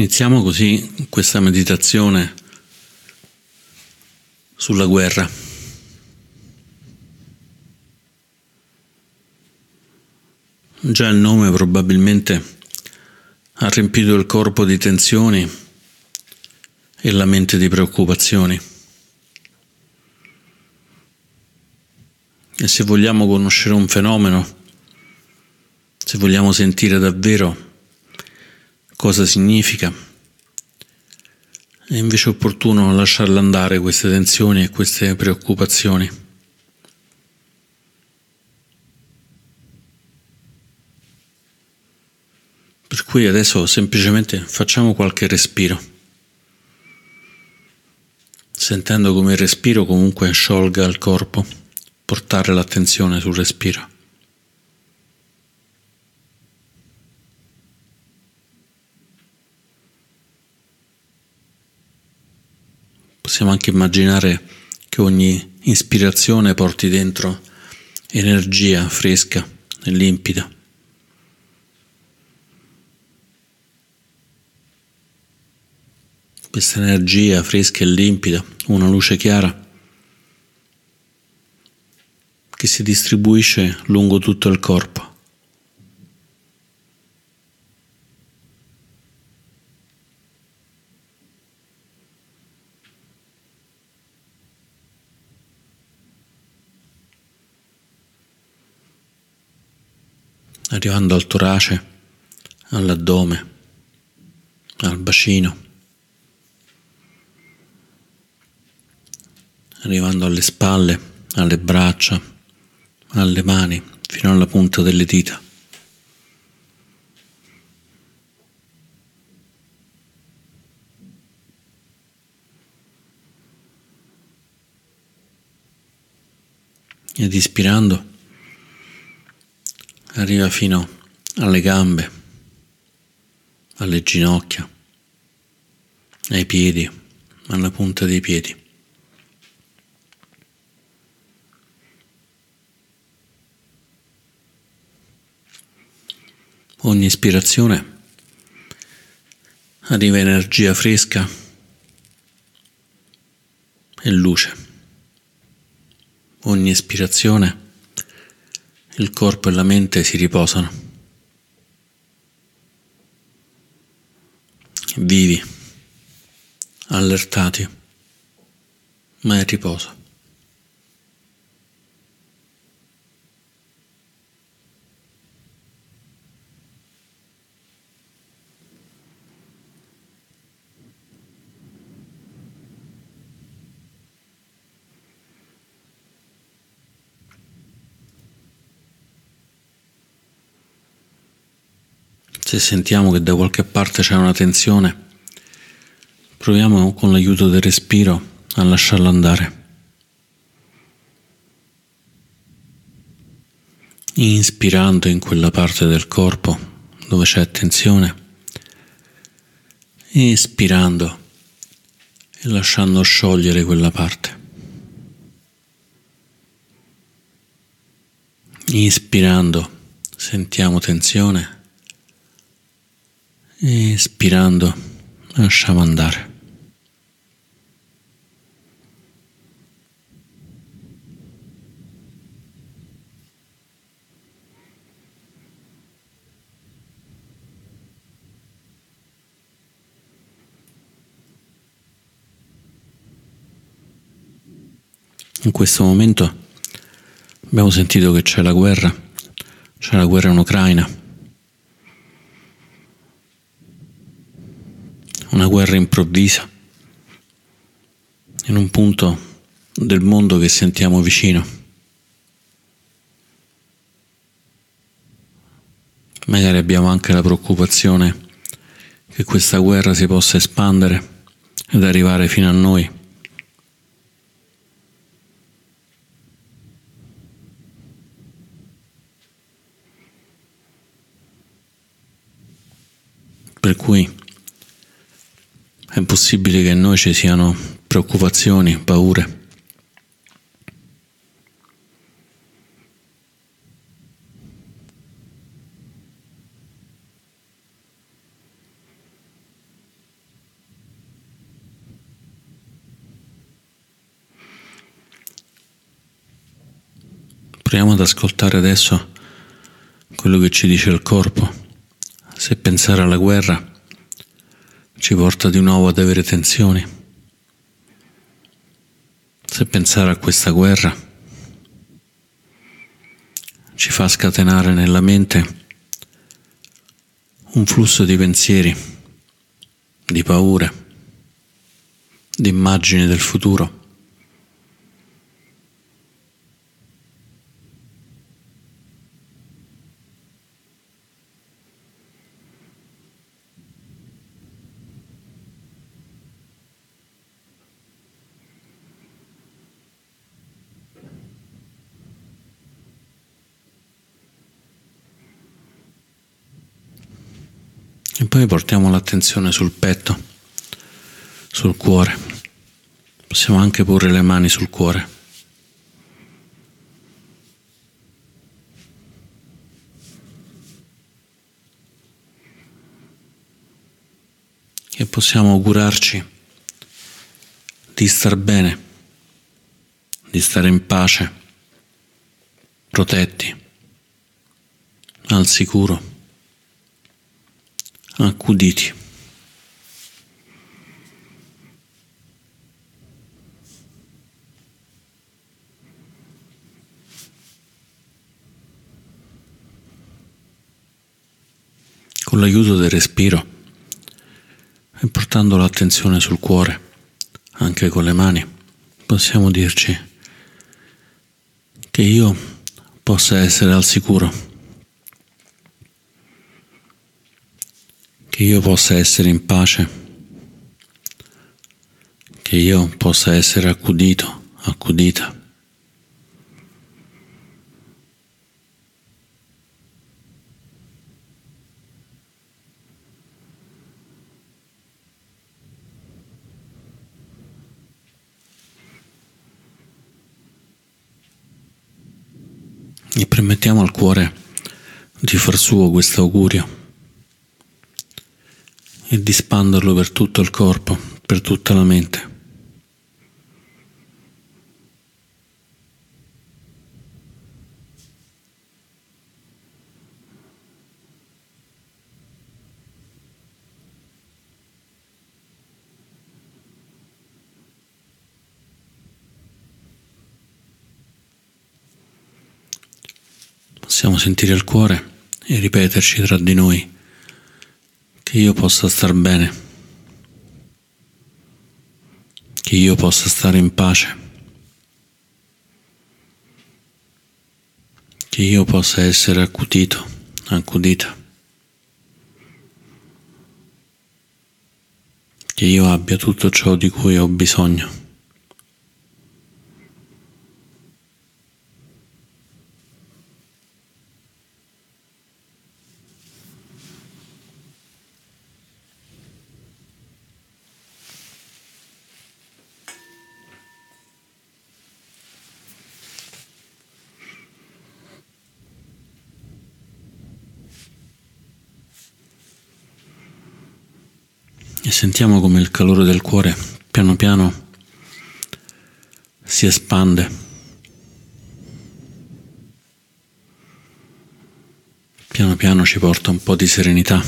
Iniziamo così questa meditazione sulla guerra. Già il nome probabilmente ha riempito il corpo di tensioni e la mente di preoccupazioni. E se vogliamo conoscere un fenomeno, se vogliamo sentire davvero cosa significa. È invece opportuno lasciarle andare queste tensioni e queste preoccupazioni. Per cui adesso semplicemente facciamo qualche respiro, sentendo come il respiro comunque sciolga il corpo, portare l'attenzione sul respiro. Possiamo anche immaginare che ogni ispirazione porti dentro energia fresca e limpida. Questa energia fresca e limpida, una luce chiara che si distribuisce lungo tutto il corpo. Arrivando al torace, all'addome, al bacino, arrivando alle spalle, alle braccia, alle mani, fino alla punta delle dita. Ed ispirando arriva fino alle gambe, alle ginocchia, ai piedi, alla punta dei piedi. Ogni ispirazione arriva energia fresca e luce. Ogni ispirazione il corpo e la mente si riposano. Vivi, allertati, ma in riposo. Se sentiamo che da qualche parte c'è una tensione, proviamo con l'aiuto del respiro a lasciarla andare. Inspirando in quella parte del corpo dove c'è tensione, espirando e lasciando sciogliere quella parte. Inspirando sentiamo tensione Espirando, lasciamo andare. In questo momento abbiamo sentito che c'è la guerra, c'è la guerra in Ucraina. una guerra improvvisa, in un punto del mondo che sentiamo vicino. Magari abbiamo anche la preoccupazione che questa guerra si possa espandere ed arrivare fino a noi. Per cui è possibile che in noi ci siano preoccupazioni, paure. Proviamo ad ascoltare adesso quello che ci dice il corpo. Se pensare alla guerra ci porta di nuovo ad avere tensioni, se pensare a questa guerra ci fa scatenare nella mente un flusso di pensieri, di paure, di immagini del futuro. Poi portiamo l'attenzione sul petto, sul cuore. Possiamo anche porre le mani sul cuore. E possiamo augurarci di star bene, di stare in pace, protetti, al sicuro accuditi. Con l'aiuto del respiro e portando l'attenzione sul cuore, anche con le mani, possiamo dirci che io possa essere al sicuro che io possa essere in pace, che io possa essere accudito, accudita. E permettiamo al cuore di far suo questo augurio e di spanderlo per tutto il corpo, per tutta la mente. Possiamo sentire il cuore e ripeterci tra di noi che io possa star bene, che io possa stare in pace, che io possa essere accudito, accudita, che io abbia tutto ciò di cui ho bisogno. e sentiamo come il calore del cuore piano piano si espande. Piano piano ci porta un po' di serenità.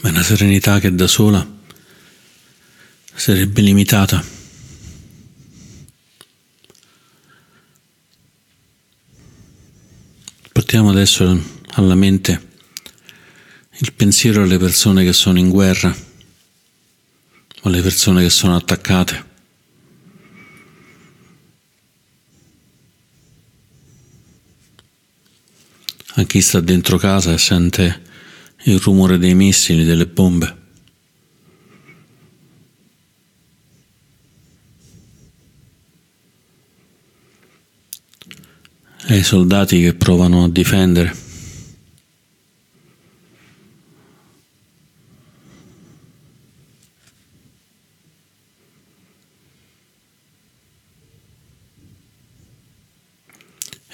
Ma è una serenità che da sola sarebbe limitata. Portiamo adesso alla mente il pensiero alle persone che sono in guerra o alle persone che sono attaccate. A chi sta dentro casa e sente il rumore dei missili, delle bombe. Ai soldati che provano a difendere.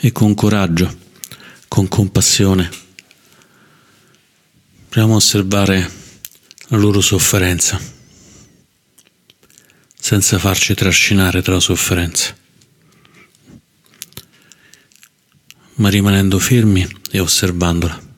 e con coraggio, con compassione. Proviamo a osservare la loro sofferenza, senza farci trascinare dalla sofferenza, ma rimanendo fermi e osservandola.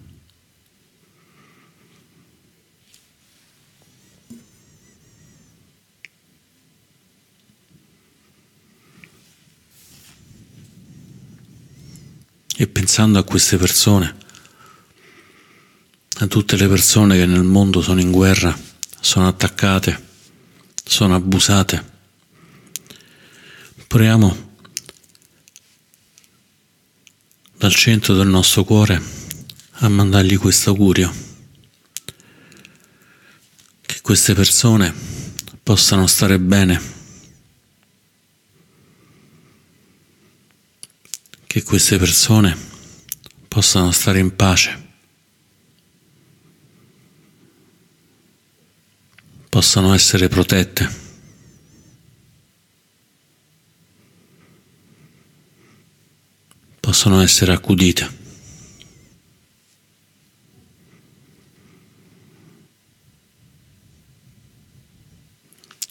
E pensando a queste persone, a tutte le persone che nel mondo sono in guerra, sono attaccate, sono abusate, proviamo dal centro del nostro cuore a mandargli questo augurio, che queste persone possano stare bene. Che queste persone possano stare in pace, possano essere protette. Possono essere accudite.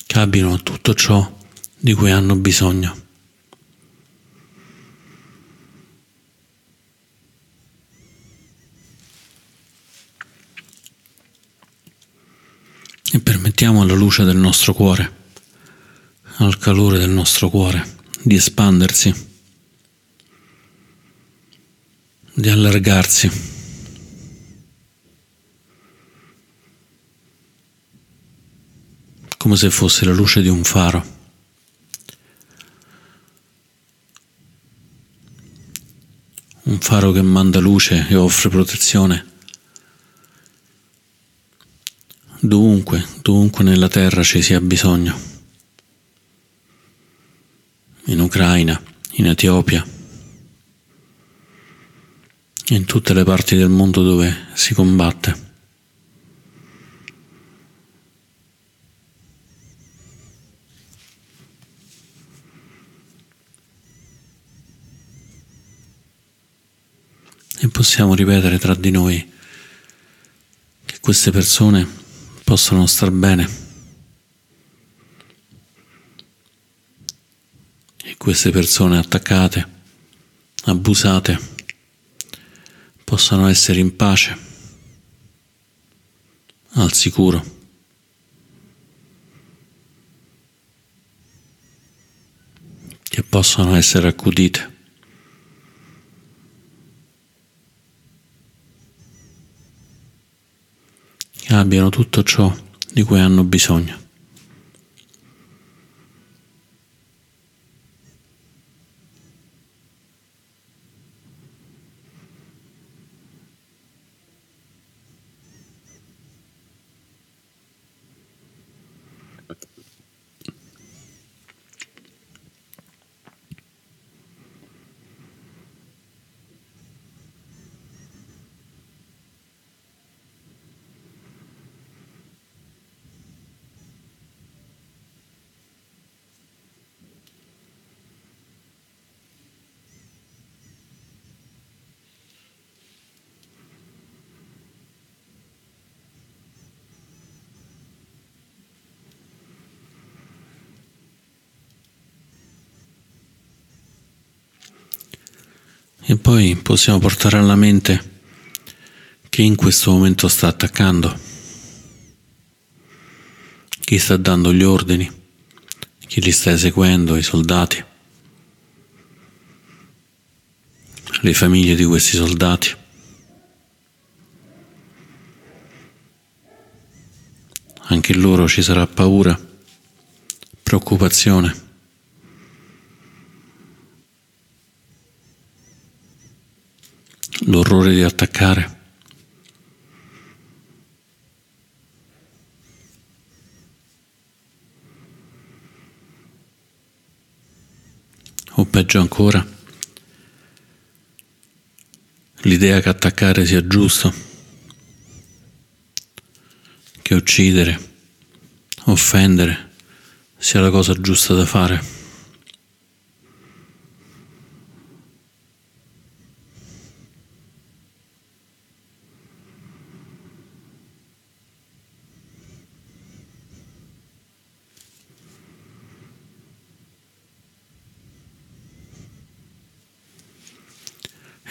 Che abbiano tutto ciò di cui hanno bisogno. e permettiamo alla luce del nostro cuore, al calore del nostro cuore, di espandersi, di allargarsi. come se fosse la luce di un faro. Un faro che manda luce e offre protezione dovunque, dovunque nella terra ci sia bisogno. In Ucraina, in Etiopia, in tutte le parti del mondo dove si combatte. E possiamo ripetere tra di noi che queste persone possono star bene. E queste persone attaccate, abusate, possano essere in pace, al sicuro. Che possano essere accudite. che abbiano tutto ciò di cui hanno bisogno. E poi possiamo portare alla mente chi in questo momento sta attaccando, chi sta dando gli ordini, chi li sta eseguendo, i soldati, le famiglie di questi soldati. Anche loro ci sarà paura, preoccupazione. L'orrore di attaccare. O peggio ancora, l'idea che attaccare sia giusto, che uccidere, offendere sia la cosa giusta da fare.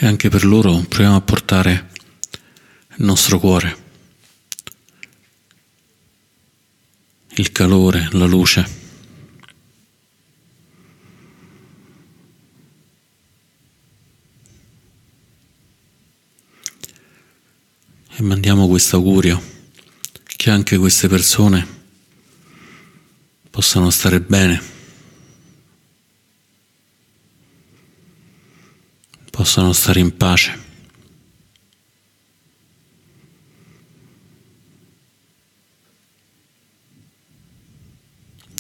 e anche per loro proviamo a portare il nostro cuore, il calore, la luce. E mandiamo questo augurio che anche queste persone possano stare bene. Possano stare in pace.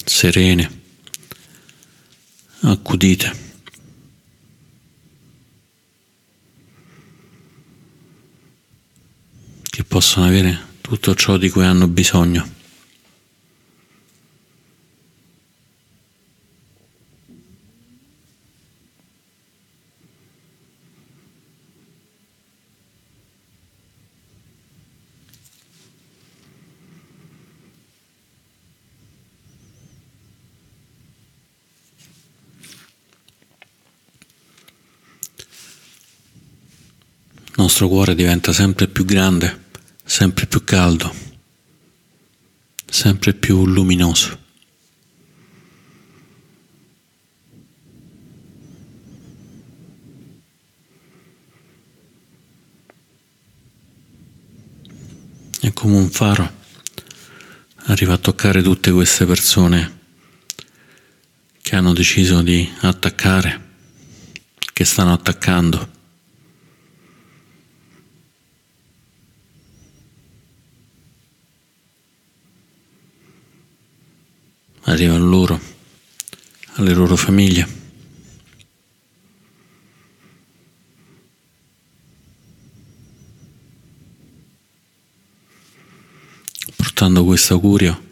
serene, accudite. che possono avere tutto ciò di cui hanno bisogno. il nostro cuore diventa sempre più grande, sempre più caldo, sempre più luminoso. È come un faro, arriva a toccare tutte queste persone che hanno deciso di attaccare, che stanno attaccando. Arriva a loro, alle loro famiglie. portando questo augurio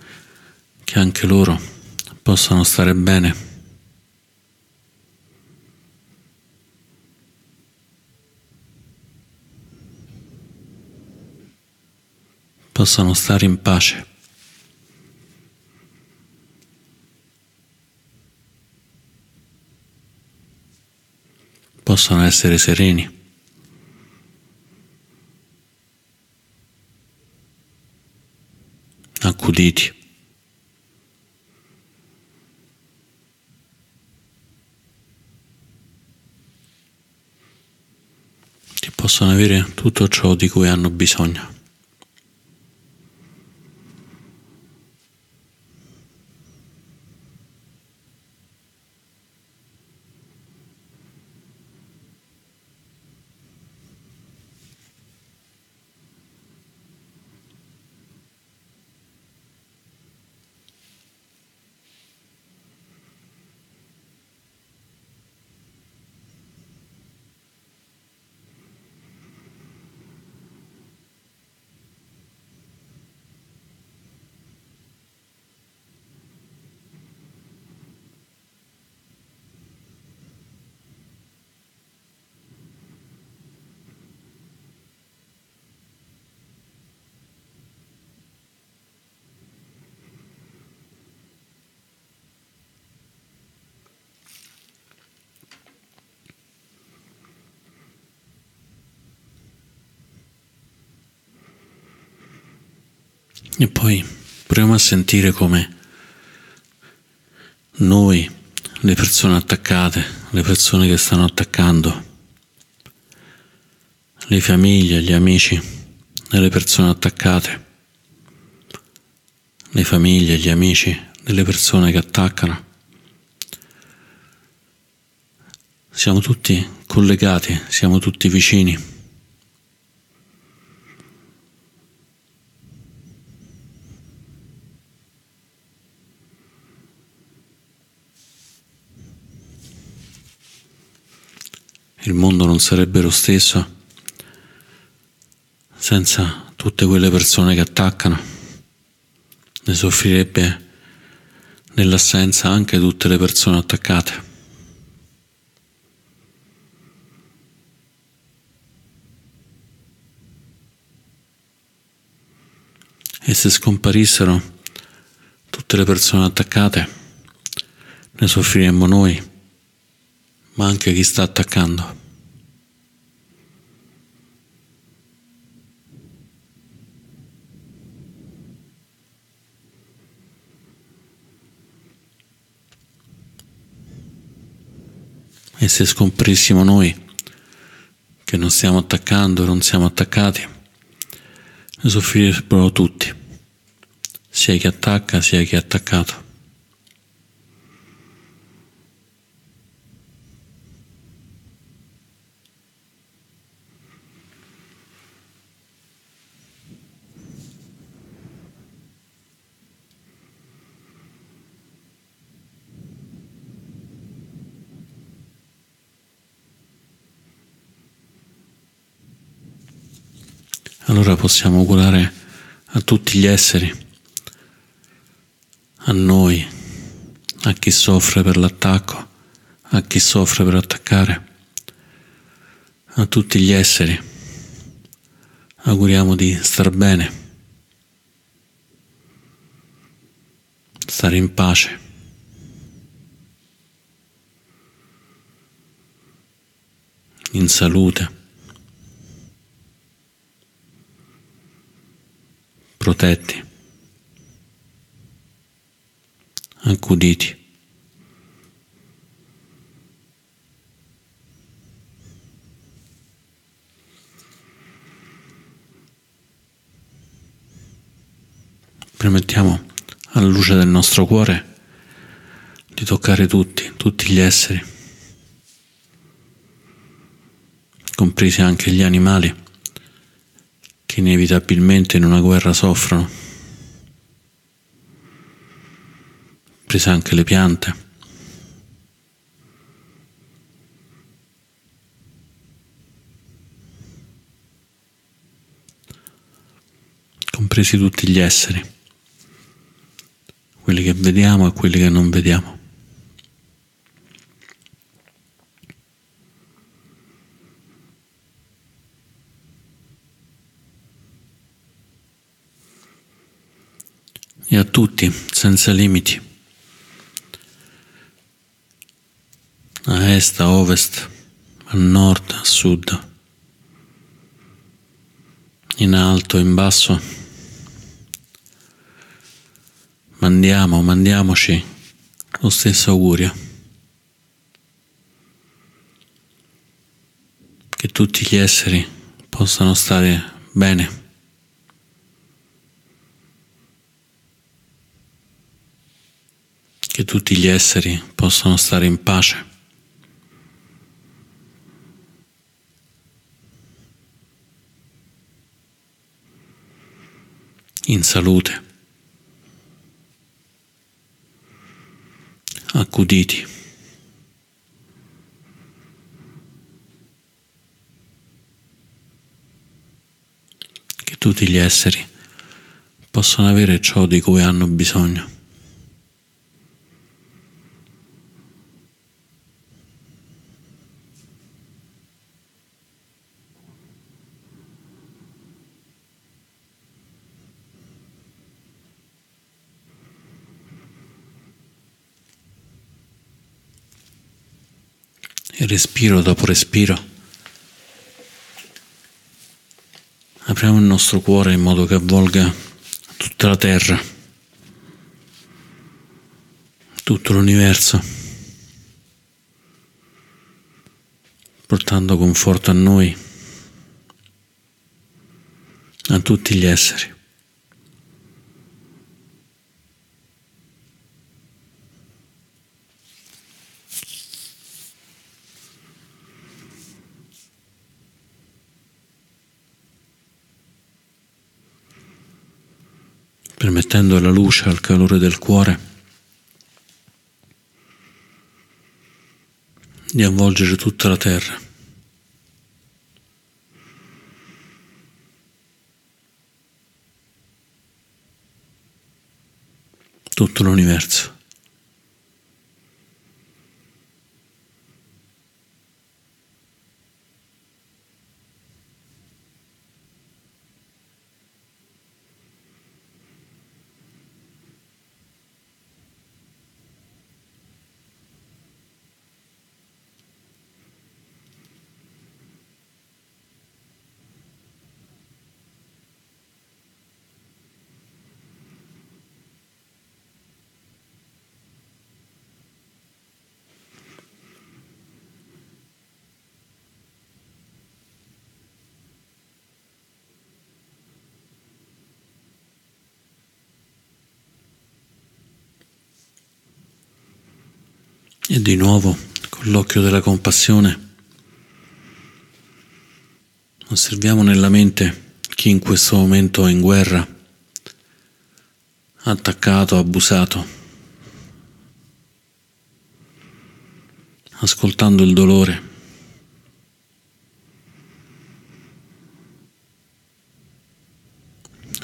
che anche loro possano stare bene. Possano stare in pace. Possano essere sereni. accuditi. Che possano avere tutto ciò di cui hanno bisogno. E poi proviamo a sentire come noi, le persone attaccate, le persone che stanno attaccando, le famiglie, gli amici delle persone attaccate, le famiglie, gli amici delle persone che attaccano, siamo tutti collegati, siamo tutti vicini. Il mondo non sarebbe lo stesso senza tutte quelle persone che attaccano, ne soffrirebbe nell'assenza anche tutte le persone attaccate. E se scomparissero tutte le persone attaccate, ne soffriremmo noi ma anche chi sta attaccando. E se scomprissimo noi che non stiamo attaccando, non siamo attaccati, soffrirebbero tutti, sia chi attacca sia chi è attaccato. Possiamo augurare a tutti gli esseri, a noi, a chi soffre per l'attacco, a chi soffre per attaccare, a tutti gli esseri, auguriamo di star bene, stare in pace. in salute. Protetti, accuditi. Permettiamo alla luce del nostro cuore di toccare tutti, tutti gli esseri, compresi anche gli animali che inevitabilmente in una guerra soffrono, prese anche le piante. compresi tutti gli esseri, quelli che vediamo e quelli che non vediamo. E a tutti, senza limiti, a est, a ovest, a nord, a sud, in alto, in basso. Mandiamo, mandiamoci lo stesso augurio. Che tutti gli esseri possano stare bene. Che tutti gli esseri possano stare in pace. in salute, accuditi. Che tutti gli esseri possano avere ciò di cui hanno bisogno. e respiro dopo respiro apriamo il nostro cuore in modo che avvolga tutta la terra, tutto l'universo, portando conforto a noi, a tutti gli esseri. Permettendo alla luce, al calore del cuore di avvolgere tutta la terra. tutto l'universo. Di nuovo, con l'occhio della compassione, osserviamo nella mente chi in questo momento è in guerra, attaccato, abusato, ascoltando il dolore.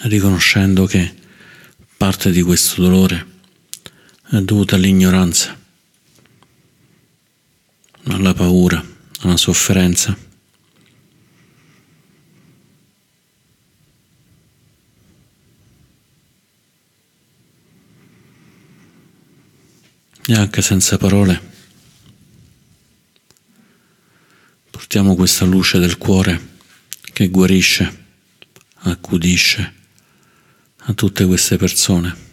riconoscendo che parte di questo dolore è dovuta all'ignoranza, alla paura, alla sofferenza. E anche senza parole portiamo questa luce del cuore che guarisce, accudisce a tutte queste persone.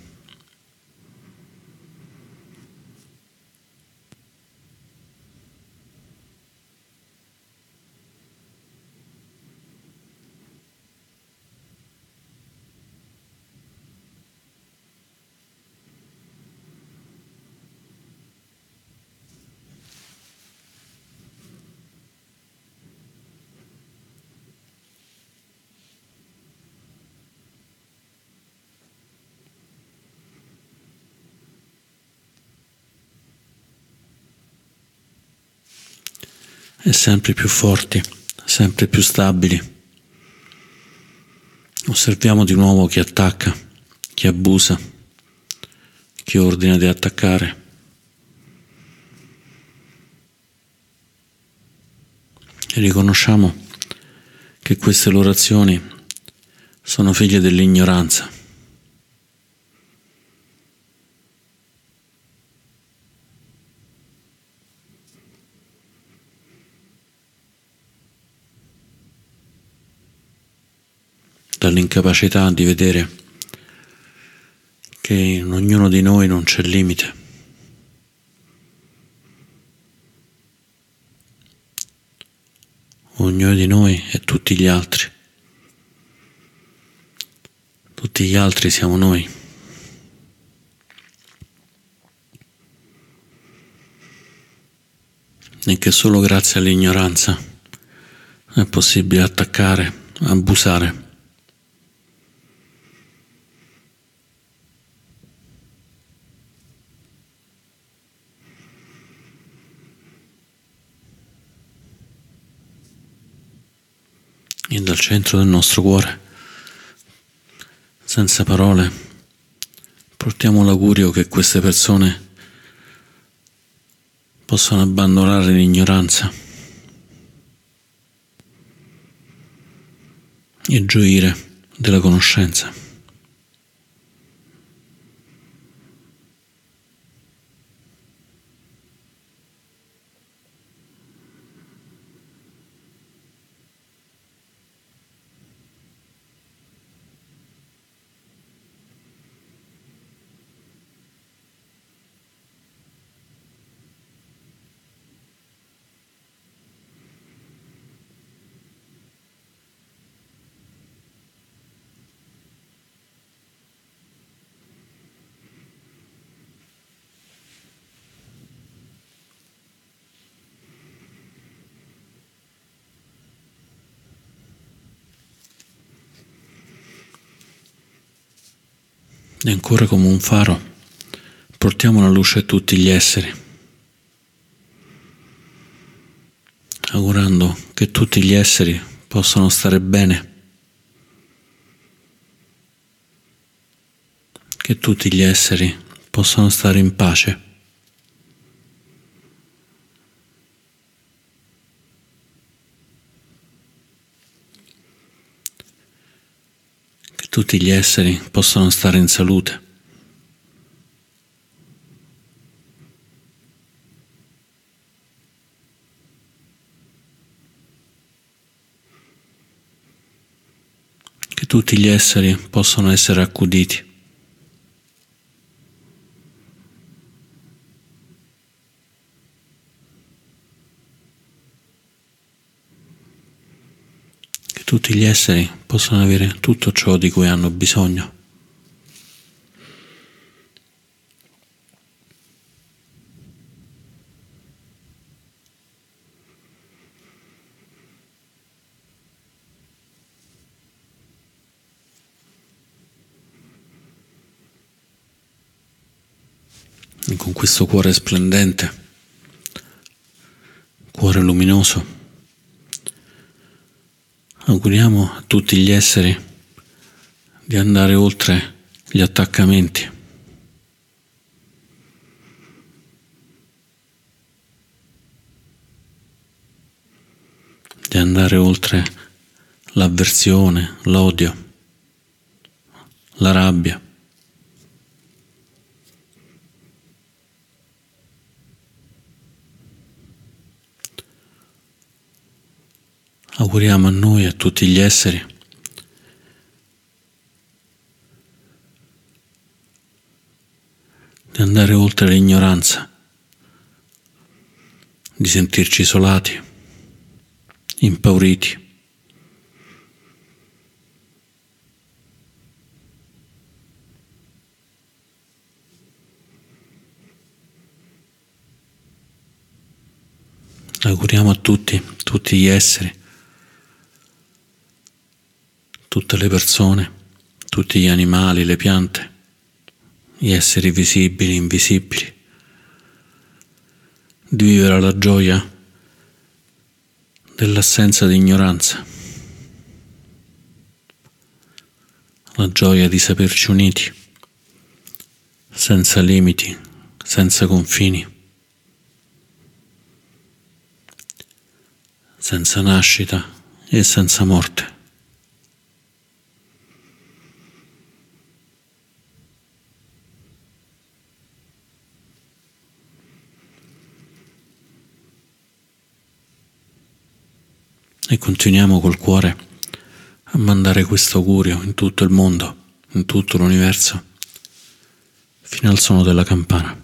E sempre più forti, sempre più stabili. Osserviamo di nuovo chi attacca, chi abusa, chi ordina di attaccare. E riconosciamo che queste loro azioni sono figlie dell'ignoranza. Dall'incapacità di vedere che in ognuno di noi non c'è limite. Ognuno di noi e tutti gli altri. Tutti gli altri siamo noi. E che solo grazie all'ignoranza è possibile attaccare, abusare. E dal centro del nostro cuore, senza parole, portiamo l'augurio che queste persone possano abbandonare l'ignoranza e gioire della conoscenza. E ancora come un faro portiamo la luce a tutti gli esseri, augurando che tutti gli esseri possano stare bene, che tutti gli esseri possano stare in pace. Tutti gli esseri possano stare in salute. Che tutti gli esseri possano essere accuditi. gli esseri possano avere tutto ciò di cui hanno bisogno. E con questo cuore splendente, cuore luminoso, auguriamo a tutti gli esseri di andare oltre gli attaccamenti. di andare oltre l'avversione, l'odio, la rabbia. Auguriamo a noi e a tutti gli esseri di andare oltre l'ignoranza, di sentirci isolati, impauriti. Auguriamo a tutti, tutti gli esseri, tutte le persone, tutti gli animali, le piante, gli esseri visibili, invisibili, di vivere la gioia dell'assenza di ignoranza, la gioia di saperci uniti, senza limiti, senza confini, senza nascita e senza morte. E continuiamo col cuore a mandare questo augurio in tutto il mondo, in tutto l'universo, fino al suono della campana.